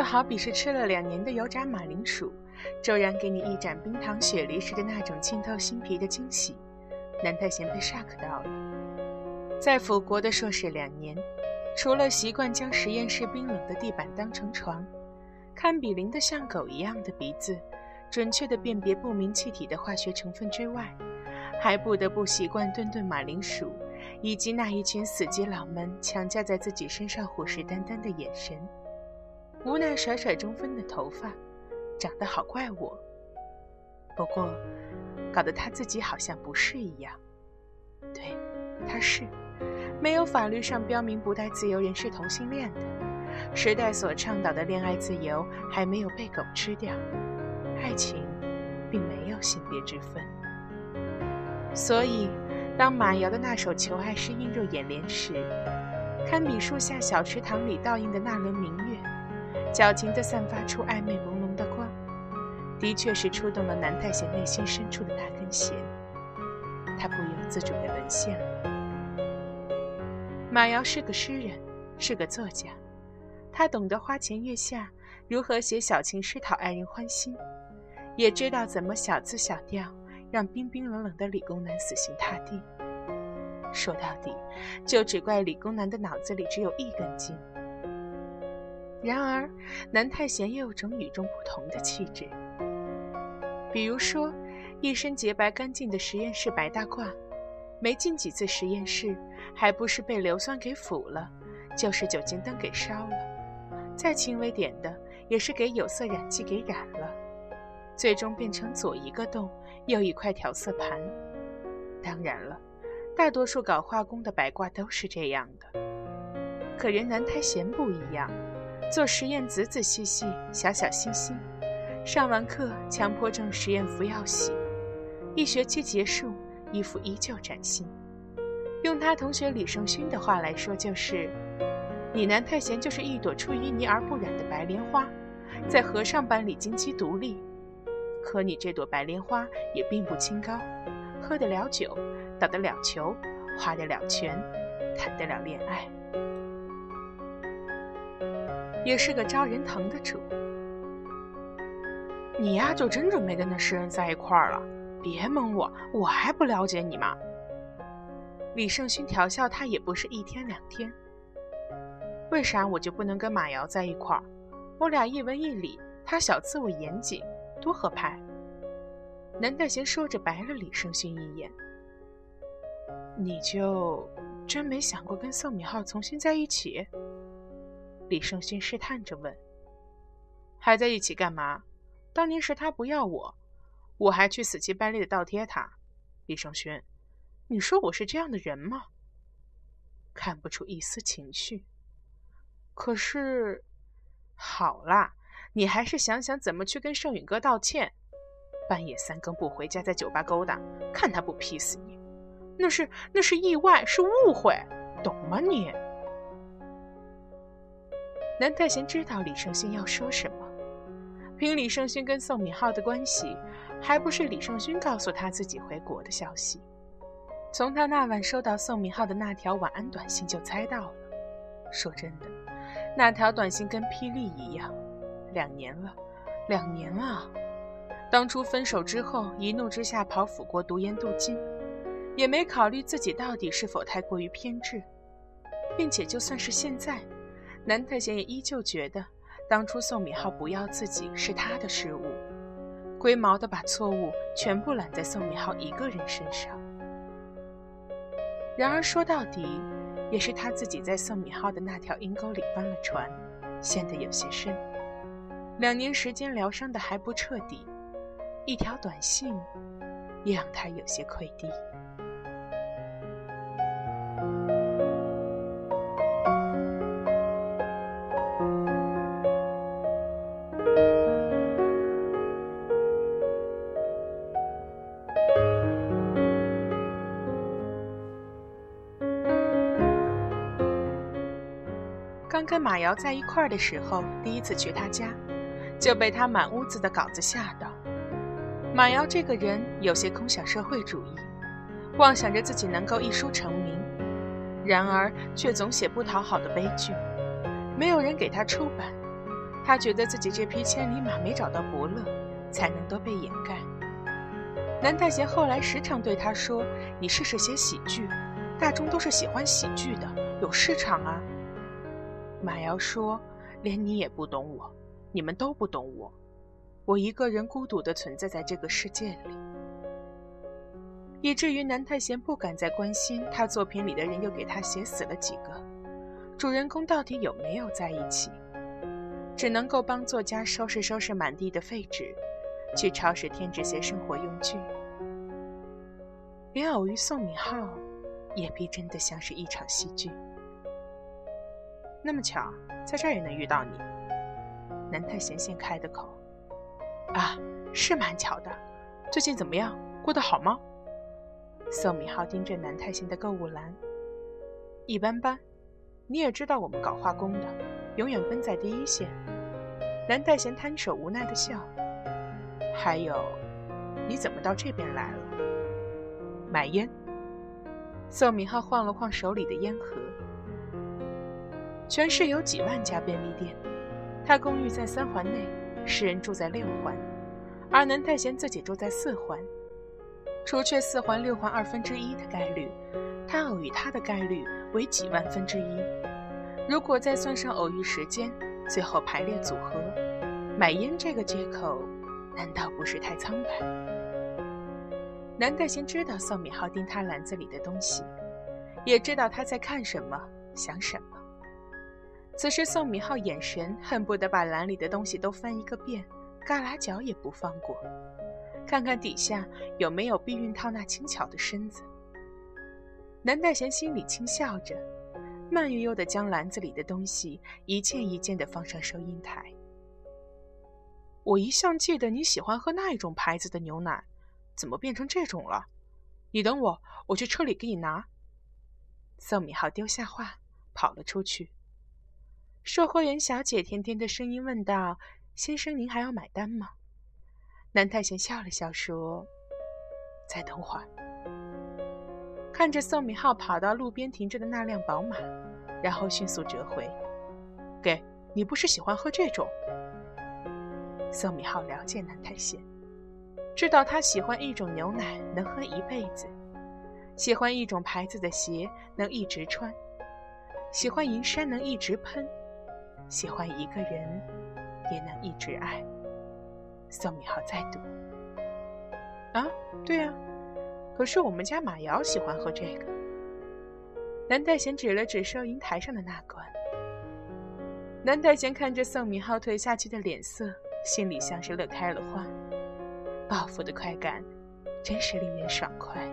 就好比是吃了两年的油炸马铃薯，骤然给你一盏冰糖雪梨时的那种沁透心脾的惊喜。南太贤被 shock 到了。在辅国的硕士两年，除了习惯将实验室冰冷的地板当成床，堪比灵的像狗一样的鼻子，准确的辨别不明气体的化学成分之外，还不得不习惯顿顿马铃薯，以及那一群死基佬们强加在自己身上虎视眈眈的眼神。无奈甩甩中分的头发，长得好怪我。不过，搞得他自己好像不是一样。对，他是，没有法律上标明不带自由人是同性恋的。时代所倡导的恋爱自由还没有被狗吃掉，爱情并没有性别之分。所以，当马瑶的那首求爱诗映入眼帘时，堪比树下小池塘里倒映的那轮明月。矫情地散发出暧昧朦胧的光，的确是触动了南太贤内心深处的那根弦，他不由自主地沦陷了。马瑶是个诗人，是个作家，他懂得花前月下如何写小情诗讨爱人欢心，也知道怎么小字小调让冰冰冷冷的理工男死心塌地。说到底，就只怪理工男的脑子里只有一根筋。然而，南太贤又有种与众不同的气质。比如说，一身洁白干净的实验室白大褂，没进几次实验室，还不是被硫酸给腐了，就是酒精灯给烧了，再轻微点的，也是给有色染剂给染了，最终变成左一个洞，右一块调色盘。当然了，大多数搞化工的白褂都是这样的。可人南太贤不一样。做实验仔仔细细，小小心心。上完课，强迫症实验服要洗。一学期结束，衣服依旧崭新。用他同学李胜勋的话来说，就是：“你南太贤就是一朵出淤泥而不染的白莲花，在和尚班里金鸡独立。可你这朵白莲花也并不清高，喝得了酒，打得了球，花得了拳，谈得了恋爱。”也是个招人疼的主。你呀，就真准备跟那诗人在一块儿了？别蒙我，我还不了解你吗？李胜勋调笑他，也不是一天两天。为啥我就不能跟马瑶在一块儿？我俩一文一理，他小资我严谨，多合拍。南大贤说着，白了李胜勋一眼。你就真没想过跟宋敏浩重新在一起？李胜勋试探着问：“还在一起干嘛？当年是他不要我，我还去死乞白赖的倒贴他。李胜勋，你说我是这样的人吗？”看不出一丝情绪。可是，好啦，你还是想想怎么去跟盛允哥道歉。半夜三更不回家，在酒吧勾搭，看他不劈死你！那是那是意外，是误会，懂吗你？南太贤知道李胜勋要说什么，凭李胜勋跟宋敏浩的关系，还不是李胜勋告诉他自己回国的消息。从他那晚收到宋敏浩的那条晚安短信就猜到了。说真的，那条短信跟霹雳一样。两年了，两年了。当初分手之后，一怒之下跑辅国读研镀金，也没考虑自己到底是否太过于偏执，并且就算是现在。南太贤也依旧觉得，当初宋敏浩不要自己是他的失误，龟毛的把错误全部揽在宋敏浩一个人身上。然而说到底，也是他自己在宋敏浩的那条阴沟里翻了船，陷得有些深。两年时间疗伤的还不彻底，一条短信也让他有些愧地。跟马瑶在一块儿的时候，第一次去他家，就被他满屋子的稿子吓到。马瑶这个人有些空想社会主义，妄想着自己能够一书成名，然而却总写不讨好的悲剧，没有人给他出版，他觉得自己这匹千里马没找到伯乐，才能都被掩盖。南太贤后来时常对他说：“你试试写喜剧，大众都是喜欢喜剧的，有市场啊。”马瑶说：“连你也不懂我，你们都不懂我，我一个人孤独地存在在这个世界里。”以至于南太贤不敢再关心他作品里的人又给他写死了几个，主人公到底有没有在一起，只能够帮作家收拾收拾满地的废纸，去超市添置些生活用具。连偶遇宋敏浩，也逼真的像是一场戏剧。那么巧，在这儿也能遇到你。南太贤先开的口。啊，是蛮巧的。最近怎么样？过得好吗？宋敏浩盯着南太贤的购物篮，一般般。你也知道我们搞化工的，永远奔在第一线。南太贤摊手无奈的笑。还有，你怎么到这边来了？买烟。宋敏浩晃了晃手里的烟盒。全市有几万家便利店，他公寓在三环内，世人住在六环，而南太贤自己住在四环。除却四环六环二分之一的概率，他偶遇他的概率为几万分之一。如果再算上偶遇时间，最后排列组合，买烟这个借口，难道不是太苍白？南代贤知道宋敏浩盯他篮子里的东西，也知道他在看什么，想什么。此时宋敏浩眼神恨不得把篮里的东西都翻一个遍，旮旯角也不放过。看看底下有没有避孕套那轻巧的身子。南代贤心里轻笑着，慢悠悠地将篮子里的东西一件一件地放上收银台。我一向记得你喜欢喝那一种牌子的牛奶，怎么变成这种了？你等我，我去车里给你拿。宋敏浩丢下话，跑了出去。售货员小姐甜甜的声音问道：“先生，您还要买单吗？”南太贤笑了笑，说：“再等会儿。”看着宋敏浩跑到路边停着的那辆宝马，然后迅速折回：“给你不是喜欢喝这种？”宋敏浩了解南太贤，知道他喜欢一种牛奶能喝一辈子，喜欢一种牌子的鞋能一直穿，喜欢银山能一直喷，喜欢一个人也能一直爱。宋敏浩再读。啊，对呀，可是我们家马瑶喜欢喝这个。南太贤指了指收银台上的那罐。南太贤看着宋敏浩退下去的脸色，心里像是乐开了花。报复的快感，真是令人爽快。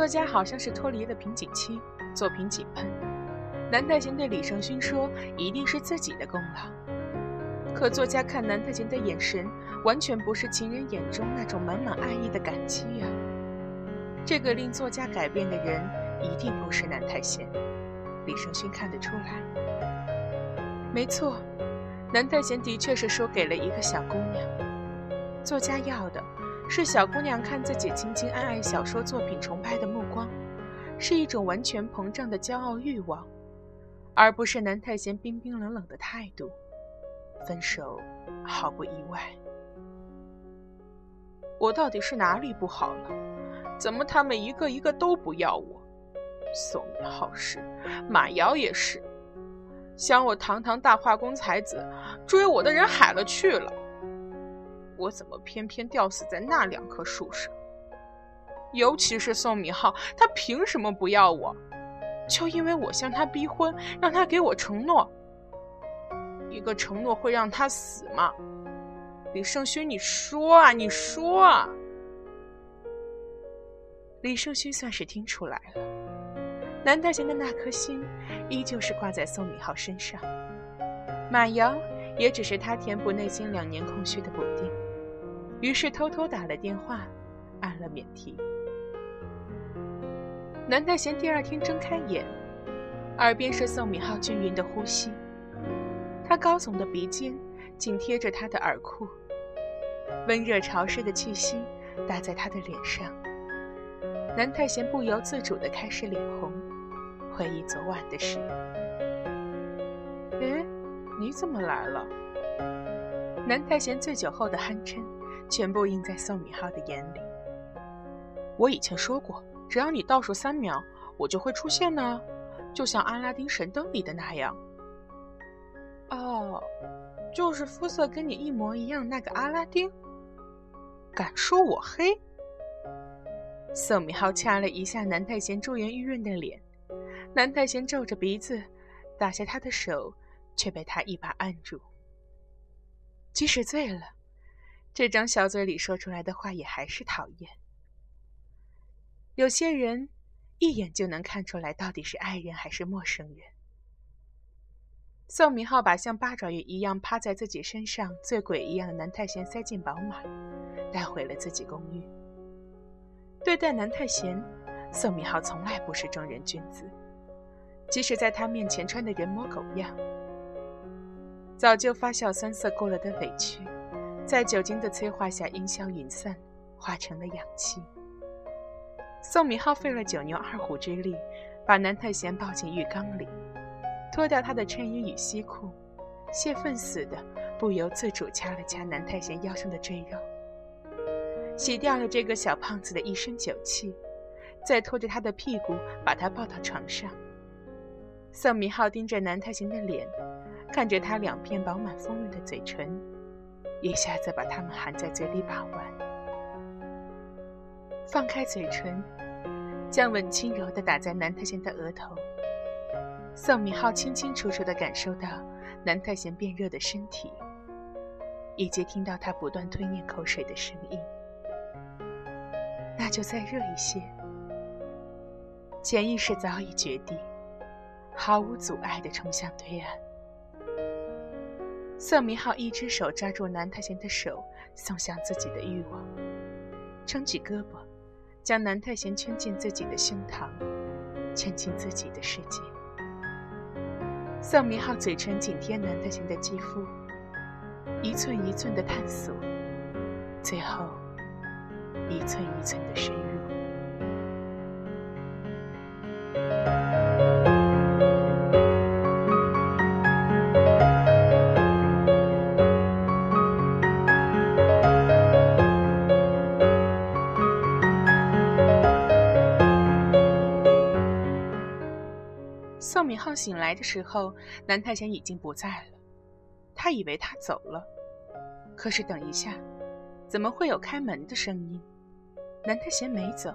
作家好像是脱离了瓶颈期，作品井喷。南太贤对李胜勋说：“一定是自己的功劳。”可作家看南太贤的眼神，完全不是情人眼中那种满满爱意的感激呀。这个令作家改变的人，一定不是南太贤。李胜勋看得出来。没错，南太贤的确是输给了一个小姑娘。作家要的。是小姑娘看自己亲亲爱爱小说作品崇拜的目光，是一种完全膨胀的骄傲欲望，而不是南太贤冰冰冷冷的态度。分手毫不意外。我到底是哪里不好了？怎么他们一个一个都不要我？宋敏浩是，马瑶也是，想我堂堂大化工才子，追我的人海了去了。我怎么偏偏吊死在那两棵树上？尤其是宋敏浩，他凭什么不要我？就因为我向他逼婚，让他给我承诺。一个承诺会让他死吗？李胜勋，你说啊，你说啊！李胜勋算是听出来了，南大贤的那颗心依旧是挂在宋敏浩身上，马瑶也只是他填补内心两年空虚的补丁。于是偷偷打了电话，按了免提。南太贤第二天睁开眼，耳边是宋敏浩均匀的呼吸，他高耸的鼻尖紧贴着他的耳廓，温热潮湿的气息打在他的脸上。南太贤不由自主地开始脸红，回忆昨晚的事。哎，你怎么来了？南太贤醉酒后的酣嗔，全部映在宋敏浩的眼里。我以前说过，只要你倒数三秒，我就会出现呢，就像阿拉丁神灯里的那样。哦，就是肤色跟你一模一样那个阿拉丁？敢说我黑？宋敏浩掐了一下南太贤珠圆玉润的脸，南太贤皱着鼻子打下他的手，却被他一把按住。即使醉了，这张小嘴里说出来的话也还是讨厌。有些人一眼就能看出来到底是爱人还是陌生人。宋敏浩把像八爪鱼一样趴在自己身上、醉鬼一样的南太贤塞进宝马，带回了自己公寓。对待南太贤，宋敏浩从来不是正人君子，即使在他面前穿的人模狗样，早就发酵酸涩过了的委屈，在酒精的催化下烟消云散，化成了氧气。宋敏浩费了九牛二虎之力，把南太贤抱进浴缸里，脱掉他的衬衣与西裤，泄愤似的不由自主掐了掐南太贤腰上的赘肉。洗掉了这个小胖子的一身酒气，再拖着他的屁股把他抱到床上。宋明浩盯着南太贤的脸，看着他两片饱满丰润的嘴唇，一下子把它们含在嘴里把玩。放开嘴唇，将吻轻柔地打在南太贤的额头。宋敏浩清清楚楚地感受到南太贤变热的身体，以及听到他不断吞咽口水的声音。那就再热一些。潜意识早已决定，毫无阻碍地冲向对岸。宋明浩一只手抓住南太贤的手，送向自己的欲望，撑起胳膊，将南太贤圈进自己的胸膛，圈进自己的世界。宋明浩嘴唇紧贴南太贤的肌肤，一寸一寸的探索，最后。一寸一寸的深入。醒来的时候，南太贤已经不在了。他以为他走了，可是等一下，怎么会有开门的声音？南太贤没走，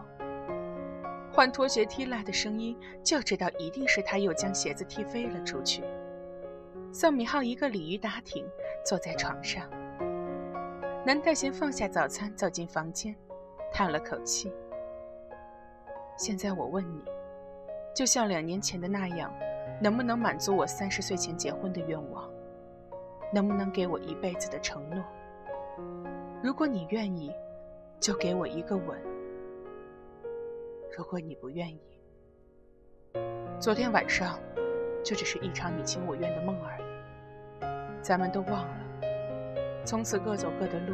换拖鞋踢烂的声音就知道一定是他又将鞋子踢飞了出去。宋敏浩一个鲤鱼打挺坐在床上，南太贤放下早餐走进房间，叹了口气：“现在我问你，就像两年前的那样，能不能满足我三十岁前结婚的愿望？能不能给我一辈子的承诺？如果你愿意。”就给我一个吻。如果你不愿意，昨天晚上就只是一场你情我愿的梦而已。咱们都忘了，从此各走各的路。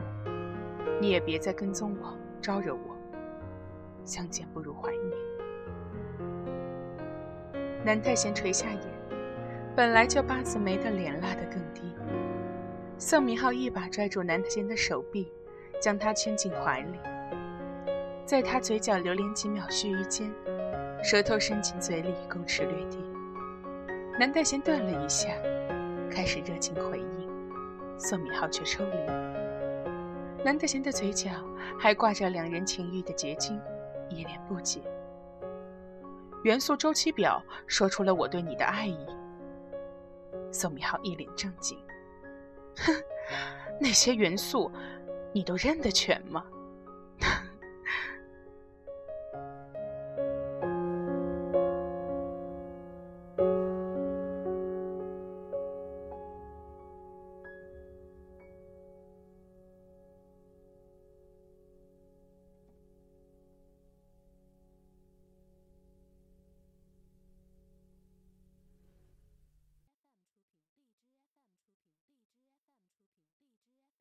你也别再跟踪我，招惹我。相见不如怀念。南太贤垂下眼，本来就八字眉的脸拉得更低。宋明浩一把拽住南太贤的手臂。将他圈进怀里，在他嘴角流连几秒须臾间，舌头伸进嘴里，勾齿略地。南太贤顿了一下，开始热情回应，宋敏浩却抽离。南太贤的嘴角还挂着两人情欲的结晶，一脸不解。元素周期表说出了我对你的爱意。宋明浩一脸正经，哼，那些元素。你都认得全吗？